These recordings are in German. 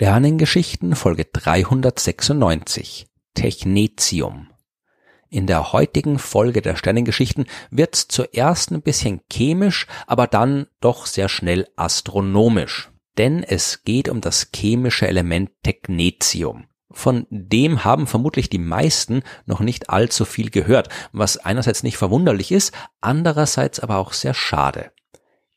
Sternengeschichten Folge 396 Technetium In der heutigen Folge der Sternengeschichten wird's zuerst ein bisschen chemisch, aber dann doch sehr schnell astronomisch. Denn es geht um das chemische Element Technetium. Von dem haben vermutlich die meisten noch nicht allzu viel gehört, was einerseits nicht verwunderlich ist, andererseits aber auch sehr schade.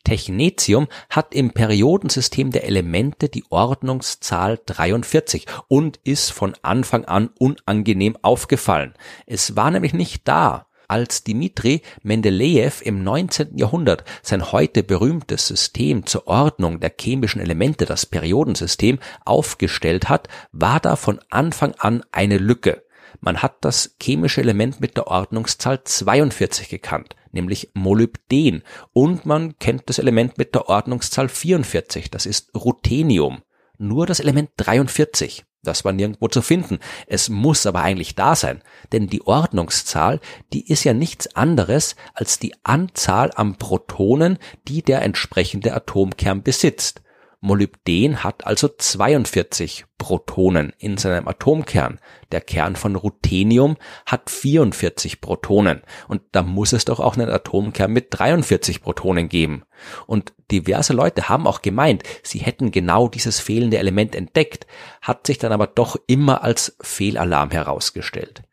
Technetium hat im Periodensystem der Elemente die Ordnungszahl 43 und ist von Anfang an unangenehm aufgefallen. Es war nämlich nicht da, als Dimitri Mendelejew im 19. Jahrhundert sein heute berühmtes System zur Ordnung der chemischen Elemente, das Periodensystem, aufgestellt hat, war da von Anfang an eine Lücke. Man hat das chemische Element mit der Ordnungszahl 42 gekannt nämlich Molybden. Und man kennt das Element mit der Ordnungszahl 44, das ist Ruthenium. Nur das Element 43, das war nirgendwo zu finden. Es muss aber eigentlich da sein, denn die Ordnungszahl, die ist ja nichts anderes als die Anzahl an Protonen, die der entsprechende Atomkern besitzt. Molybden hat also 42 Protonen in seinem Atomkern. Der Kern von Ruthenium hat 44 Protonen. Und da muss es doch auch einen Atomkern mit 43 Protonen geben. Und diverse Leute haben auch gemeint, sie hätten genau dieses fehlende Element entdeckt, hat sich dann aber doch immer als Fehlalarm herausgestellt.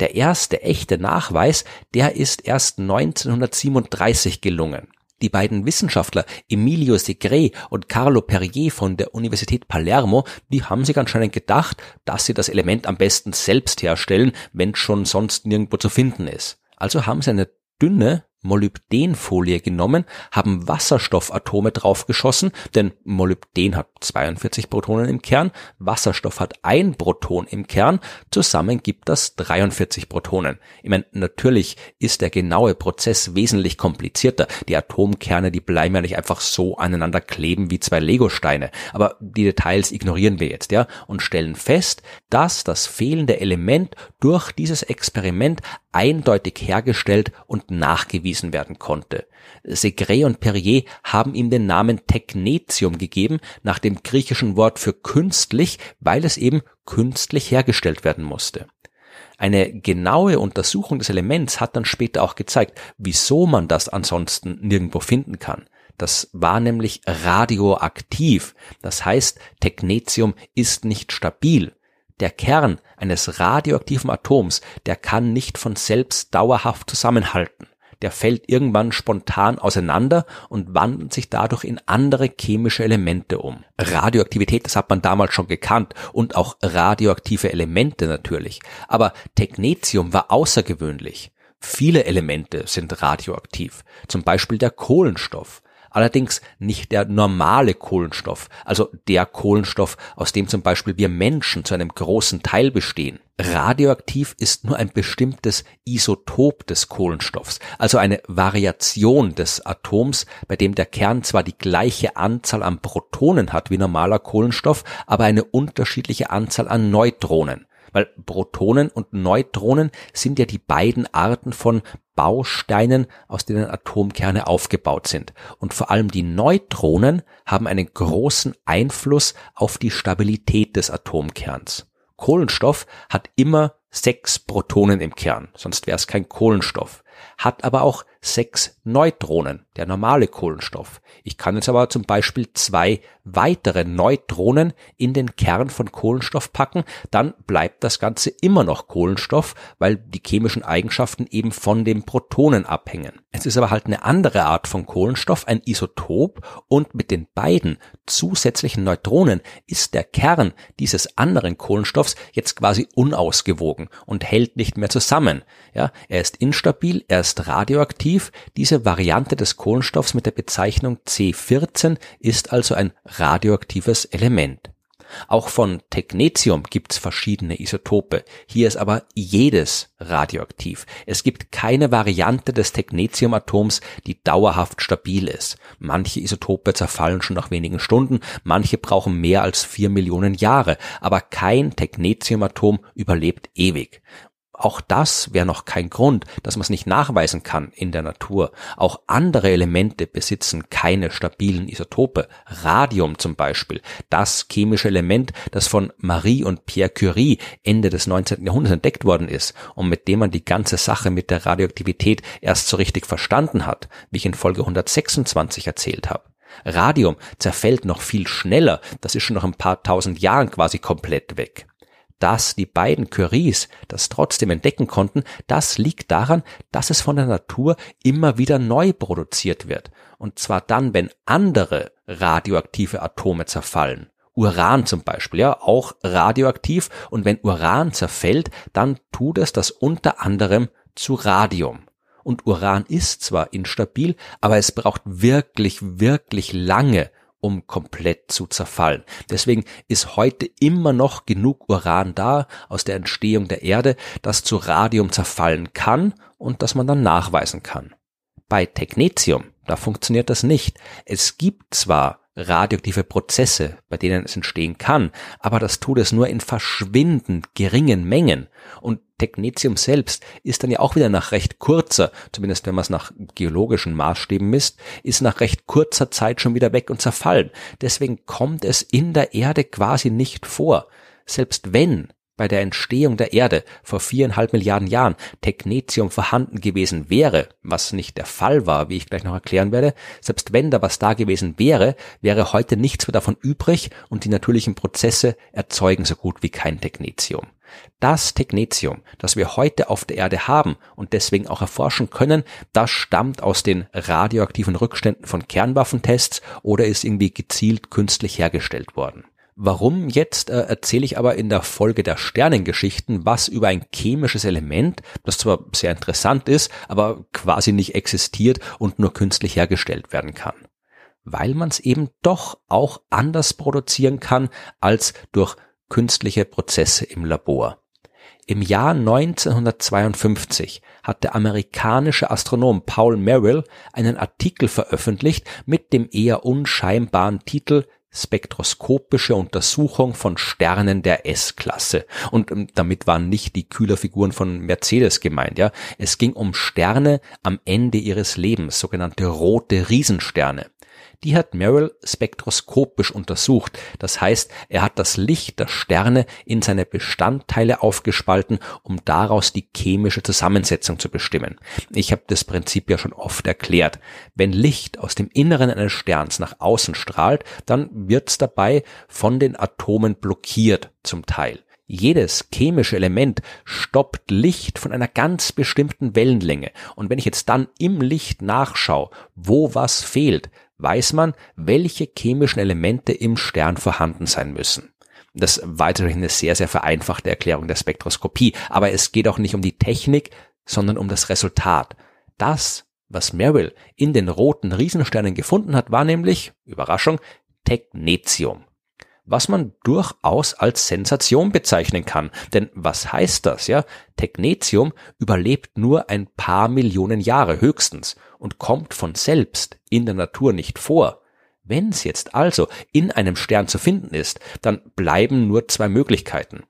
Der erste echte Nachweis, der ist erst 1937 gelungen. Die beiden Wissenschaftler Emilio Segre und Carlo Perrier von der Universität Palermo, die haben sich anscheinend gedacht, dass sie das Element am besten selbst herstellen, wenn schon sonst nirgendwo zu finden ist. Also haben sie eine dünne Molybdenfolie genommen, haben Wasserstoffatome draufgeschossen, denn Molybden hat 42 Protonen im Kern, Wasserstoff hat ein Proton im Kern, zusammen gibt das 43 Protonen. Ich meine, natürlich ist der genaue Prozess wesentlich komplizierter. Die Atomkerne, die bleiben ja nicht einfach so aneinander kleben wie zwei Legosteine, aber die Details ignorieren wir jetzt, ja, und stellen fest, dass das fehlende Element durch dieses Experiment eindeutig hergestellt und nachgewiesen werden konnte. Segre und Perrier haben ihm den Namen Technetium gegeben, nach dem griechischen Wort für künstlich, weil es eben künstlich hergestellt werden musste. Eine genaue Untersuchung des Elements hat dann später auch gezeigt, wieso man das ansonsten nirgendwo finden kann. Das war nämlich radioaktiv. Das heißt, Technetium ist nicht stabil. Der Kern eines radioaktiven Atoms, der kann nicht von selbst dauerhaft zusammenhalten. Der fällt irgendwann spontan auseinander und wandelt sich dadurch in andere chemische Elemente um. Radioaktivität, das hat man damals schon gekannt und auch radioaktive Elemente natürlich. Aber Technetium war außergewöhnlich. Viele Elemente sind radioaktiv, zum Beispiel der Kohlenstoff. Allerdings nicht der normale Kohlenstoff, also der Kohlenstoff, aus dem zum Beispiel wir Menschen zu einem großen Teil bestehen. Radioaktiv ist nur ein bestimmtes Isotop des Kohlenstoffs, also eine Variation des Atoms, bei dem der Kern zwar die gleiche Anzahl an Protonen hat wie normaler Kohlenstoff, aber eine unterschiedliche Anzahl an Neutronen. Weil Protonen und Neutronen sind ja die beiden Arten von Bausteinen, aus denen Atomkerne aufgebaut sind. Und vor allem die Neutronen haben einen großen Einfluss auf die Stabilität des Atomkerns. Kohlenstoff hat immer sechs Protonen im Kern, sonst wäre es kein Kohlenstoff hat aber auch sechs Neutronen, der normale Kohlenstoff. Ich kann jetzt aber zum Beispiel zwei weitere Neutronen in den Kern von Kohlenstoff packen, dann bleibt das Ganze immer noch Kohlenstoff, weil die chemischen Eigenschaften eben von den Protonen abhängen. Es ist aber halt eine andere Art von Kohlenstoff, ein Isotop, und mit den beiden zusätzlichen Neutronen ist der Kern dieses anderen Kohlenstoffs jetzt quasi unausgewogen und hält nicht mehr zusammen. Ja, er ist instabil, er ist radioaktiv. Diese Variante des Kohlenstoffs mit der Bezeichnung C14 ist also ein radioaktives Element. Auch von Technetium gibt's verschiedene Isotope. Hier ist aber jedes radioaktiv. Es gibt keine Variante des Technetiumatoms, die dauerhaft stabil ist. Manche Isotope zerfallen schon nach wenigen Stunden, manche brauchen mehr als vier Millionen Jahre, aber kein Technetiumatom überlebt ewig auch das wäre noch kein Grund, dass man es nicht nachweisen kann in der Natur. Auch andere Elemente besitzen keine stabilen Isotope. Radium zum Beispiel, das chemische Element, das von Marie und Pierre Curie Ende des 19. Jahrhunderts entdeckt worden ist und mit dem man die ganze Sache mit der Radioaktivität erst so richtig verstanden hat, wie ich in Folge 126 erzählt habe. Radium zerfällt noch viel schneller, das ist schon noch ein paar tausend Jahren quasi komplett weg. Dass die beiden Curies das trotzdem entdecken konnten, das liegt daran, dass es von der Natur immer wieder neu produziert wird. Und zwar dann, wenn andere radioaktive Atome zerfallen. Uran zum Beispiel, ja, auch radioaktiv. Und wenn Uran zerfällt, dann tut es das unter anderem zu Radium und Uran ist zwar instabil, aber es braucht wirklich, wirklich lange, um komplett zu zerfallen. Deswegen ist heute immer noch genug Uran da aus der Entstehung der Erde, das zu Radium zerfallen kann und das man dann nachweisen kann. Bei Technetium, da funktioniert das nicht. Es gibt zwar radioaktive Prozesse, bei denen es entstehen kann, aber das tut es nur in verschwindend geringen Mengen. Und Technetium selbst ist dann ja auch wieder nach recht kurzer, zumindest wenn man es nach geologischen Maßstäben misst, ist nach recht kurzer Zeit schon wieder weg und zerfallen. Deswegen kommt es in der Erde quasi nicht vor. Selbst wenn bei der Entstehung der Erde vor viereinhalb Milliarden Jahren Technetium vorhanden gewesen wäre, was nicht der Fall war, wie ich gleich noch erklären werde, selbst wenn da was da gewesen wäre, wäre heute nichts mehr davon übrig und die natürlichen Prozesse erzeugen so gut wie kein Technetium. Das Technetium, das wir heute auf der Erde haben und deswegen auch erforschen können, das stammt aus den radioaktiven Rückständen von Kernwaffentests oder ist irgendwie gezielt künstlich hergestellt worden. Warum jetzt äh, erzähle ich aber in der Folge der Sternengeschichten was über ein chemisches Element, das zwar sehr interessant ist, aber quasi nicht existiert und nur künstlich hergestellt werden kann. Weil man es eben doch auch anders produzieren kann als durch künstliche Prozesse im Labor. Im Jahr 1952 hat der amerikanische Astronom Paul Merrill einen Artikel veröffentlicht mit dem eher unscheinbaren Titel spektroskopische Untersuchung von Sternen der S-Klasse. Und ähm, damit waren nicht die Kühlerfiguren von Mercedes gemeint, ja. Es ging um Sterne am Ende ihres Lebens, sogenannte rote Riesensterne die hat Merrill spektroskopisch untersucht. Das heißt, er hat das Licht der Sterne in seine Bestandteile aufgespalten, um daraus die chemische Zusammensetzung zu bestimmen. Ich habe das Prinzip ja schon oft erklärt. Wenn Licht aus dem Inneren eines Sterns nach außen strahlt, dann wird's dabei von den Atomen blockiert zum Teil. Jedes chemische Element stoppt Licht von einer ganz bestimmten Wellenlänge. Und wenn ich jetzt dann im Licht nachschaue, wo was fehlt, weiß man, welche chemischen Elemente im Stern vorhanden sein müssen. Das weiterhin eine sehr, sehr vereinfachte Erklärung der Spektroskopie. Aber es geht auch nicht um die Technik, sondern um das Resultat. Das, was Merrill in den roten Riesensternen gefunden hat, war nämlich, Überraschung, Technetium was man durchaus als Sensation bezeichnen kann. Denn was heißt das, ja? Technetium überlebt nur ein paar Millionen Jahre höchstens und kommt von selbst in der Natur nicht vor. Wenn es jetzt also in einem Stern zu finden ist, dann bleiben nur zwei Möglichkeiten.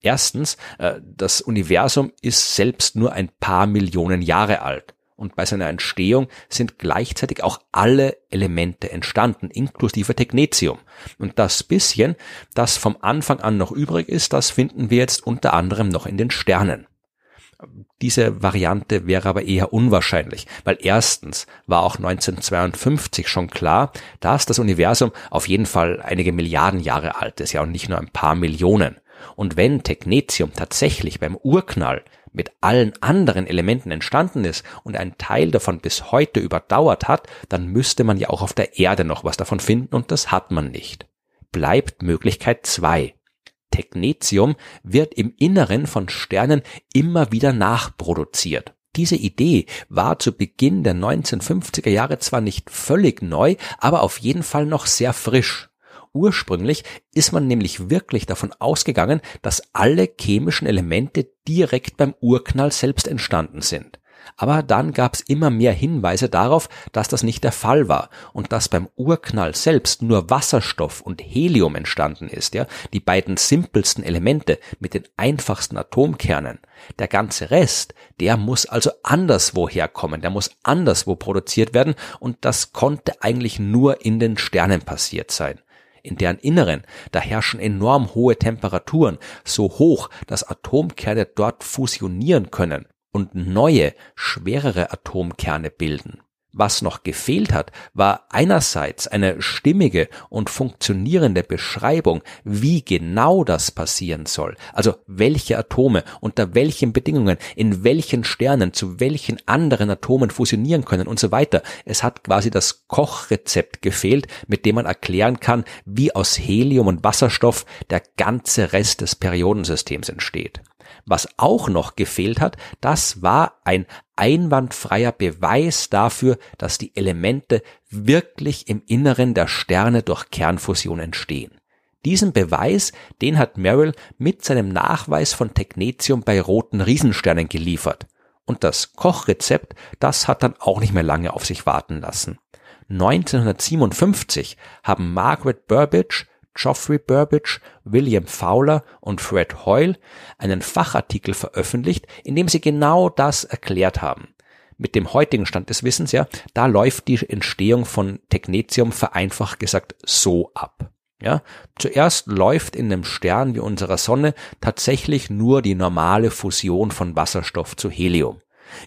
Erstens, äh, das Universum ist selbst nur ein paar Millionen Jahre alt und bei seiner Entstehung sind gleichzeitig auch alle Elemente entstanden, inklusive Technetium. Und das bisschen, das vom Anfang an noch übrig ist, das finden wir jetzt unter anderem noch in den Sternen. Diese Variante wäre aber eher unwahrscheinlich, weil erstens war auch 1952 schon klar, dass das Universum auf jeden Fall einige Milliarden Jahre alt ist, ja und nicht nur ein paar Millionen. Und wenn Technetium tatsächlich beim Urknall mit allen anderen Elementen entstanden ist und ein Teil davon bis heute überdauert hat, dann müsste man ja auch auf der Erde noch was davon finden und das hat man nicht. Bleibt Möglichkeit zwei. Technetium wird im Inneren von Sternen immer wieder nachproduziert. Diese Idee war zu Beginn der 1950er Jahre zwar nicht völlig neu, aber auf jeden Fall noch sehr frisch. Ursprünglich ist man nämlich wirklich davon ausgegangen, dass alle chemischen Elemente direkt beim Urknall selbst entstanden sind. Aber dann gab es immer mehr Hinweise darauf, dass das nicht der Fall war und dass beim Urknall selbst nur Wasserstoff und Helium entstanden ist, ja, die beiden simpelsten Elemente mit den einfachsten Atomkernen. Der ganze Rest, der muss also anderswo herkommen, der muss anderswo produziert werden und das konnte eigentlich nur in den Sternen passiert sein in deren Inneren, da herrschen enorm hohe Temperaturen, so hoch, dass Atomkerne dort fusionieren können und neue, schwerere Atomkerne bilden. Was noch gefehlt hat, war einerseits eine stimmige und funktionierende Beschreibung, wie genau das passieren soll, also welche Atome unter welchen Bedingungen in welchen Sternen zu welchen anderen Atomen fusionieren können und so weiter. Es hat quasi das Kochrezept gefehlt, mit dem man erklären kann, wie aus Helium und Wasserstoff der ganze Rest des Periodensystems entsteht. Was auch noch gefehlt hat, das war ein einwandfreier Beweis dafür, dass die Elemente wirklich im Inneren der Sterne durch Kernfusion entstehen. Diesen Beweis, den hat Merrill mit seinem Nachweis von Technetium bei roten Riesensternen geliefert. Und das Kochrezept, das hat dann auch nicht mehr lange auf sich warten lassen. 1957 haben Margaret Burbidge, Geoffrey Burbidge, William Fowler und Fred Hoyle einen Fachartikel veröffentlicht, in dem sie genau das erklärt haben. Mit dem heutigen Stand des Wissens, ja, da läuft die Entstehung von Technetium vereinfacht gesagt so ab. Ja, zuerst läuft in einem Stern wie unserer Sonne tatsächlich nur die normale Fusion von Wasserstoff zu Helium.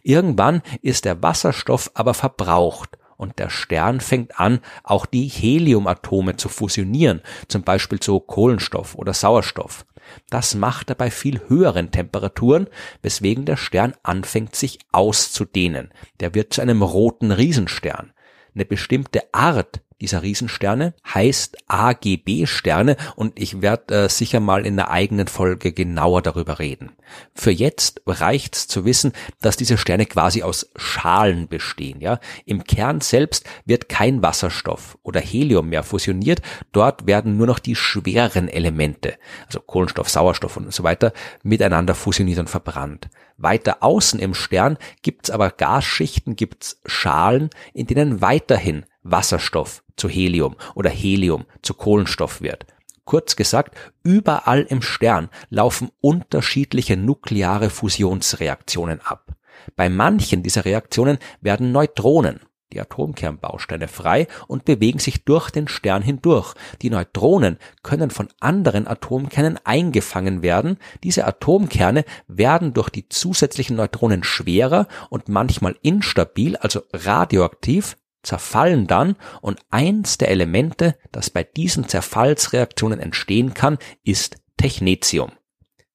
Irgendwann ist der Wasserstoff aber verbraucht und der Stern fängt an, auch die Heliumatome zu fusionieren, zum Beispiel zu Kohlenstoff oder Sauerstoff. Das macht er bei viel höheren Temperaturen, weswegen der Stern anfängt sich auszudehnen. Der wird zu einem roten Riesenstern. Eine bestimmte Art dieser Riesensterne heißt AGB-Sterne und ich werde äh, sicher mal in einer eigenen Folge genauer darüber reden. Für jetzt reicht's zu wissen, dass diese Sterne quasi aus Schalen bestehen. Ja, im Kern selbst wird kein Wasserstoff oder Helium mehr fusioniert. Dort werden nur noch die schweren Elemente, also Kohlenstoff, Sauerstoff und so weiter, miteinander fusioniert und verbrannt. Weiter außen im Stern gibt's aber Gasschichten, gibt's Schalen, in denen weiterhin Wasserstoff zu Helium oder Helium zu Kohlenstoff wird. Kurz gesagt, überall im Stern laufen unterschiedliche nukleare Fusionsreaktionen ab. Bei manchen dieser Reaktionen werden Neutronen, die Atomkernbausteine, frei und bewegen sich durch den Stern hindurch. Die Neutronen können von anderen Atomkernen eingefangen werden. Diese Atomkerne werden durch die zusätzlichen Neutronen schwerer und manchmal instabil, also radioaktiv, zerfallen dann und eins der Elemente, das bei diesen Zerfallsreaktionen entstehen kann, ist Technetium.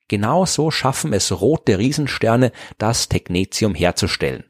Genauso schaffen es rote Riesensterne, das Technetium herzustellen.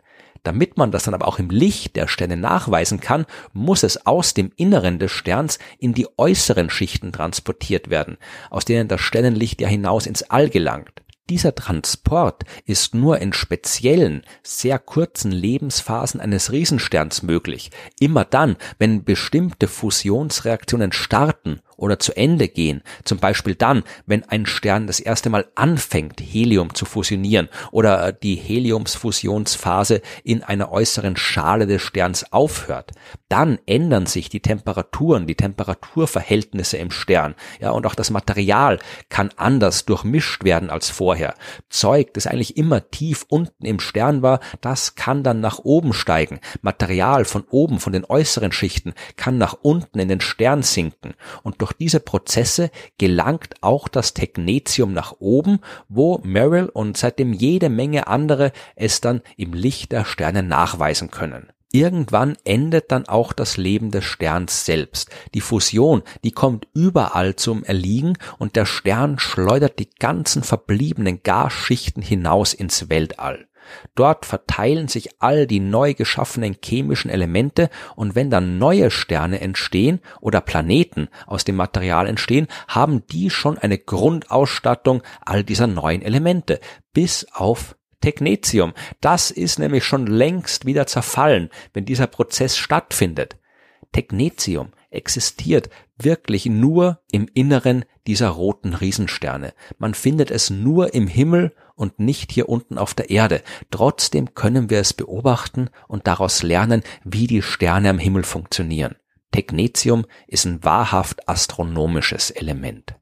Damit man das dann aber auch im Licht der Sterne nachweisen kann, muss es aus dem Inneren des Sterns in die äußeren Schichten transportiert werden, aus denen das Sternenlicht ja hinaus ins All gelangt. Dieser Transport ist nur in speziellen, sehr kurzen Lebensphasen eines Riesensterns möglich. Immer dann, wenn bestimmte Fusionsreaktionen starten oder zu Ende gehen, zum Beispiel dann, wenn ein Stern das erste Mal anfängt, Helium zu fusionieren oder die Heliumsfusionsphase in einer äußeren Schale des Sterns aufhört, dann ändern sich die Temperaturen, die Temperaturverhältnisse im Stern, ja, und auch das Material kann anders durchmischt werden als vorher. Zeug, das eigentlich immer tief unten im Stern war, das kann dann nach oben steigen. Material von oben, von den äußeren Schichten, kann nach unten in den Stern sinken und durch diese Prozesse gelangt auch das Technetium nach oben, wo Merrill und seitdem jede Menge andere es dann im Licht der Sterne nachweisen können. Irgendwann endet dann auch das Leben des Sterns selbst. Die Fusion, die kommt überall zum Erliegen und der Stern schleudert die ganzen verbliebenen Gasschichten hinaus ins Weltall. Dort verteilen sich all die neu geschaffenen chemischen Elemente und wenn dann neue Sterne entstehen oder Planeten aus dem Material entstehen, haben die schon eine Grundausstattung all dieser neuen Elemente, bis auf Technetium. Das ist nämlich schon längst wieder zerfallen, wenn dieser Prozess stattfindet. Technetium existiert wirklich nur im Inneren dieser roten Riesensterne. Man findet es nur im Himmel und nicht hier unten auf der Erde. Trotzdem können wir es beobachten und daraus lernen, wie die Sterne am Himmel funktionieren. Technetium ist ein wahrhaft astronomisches Element.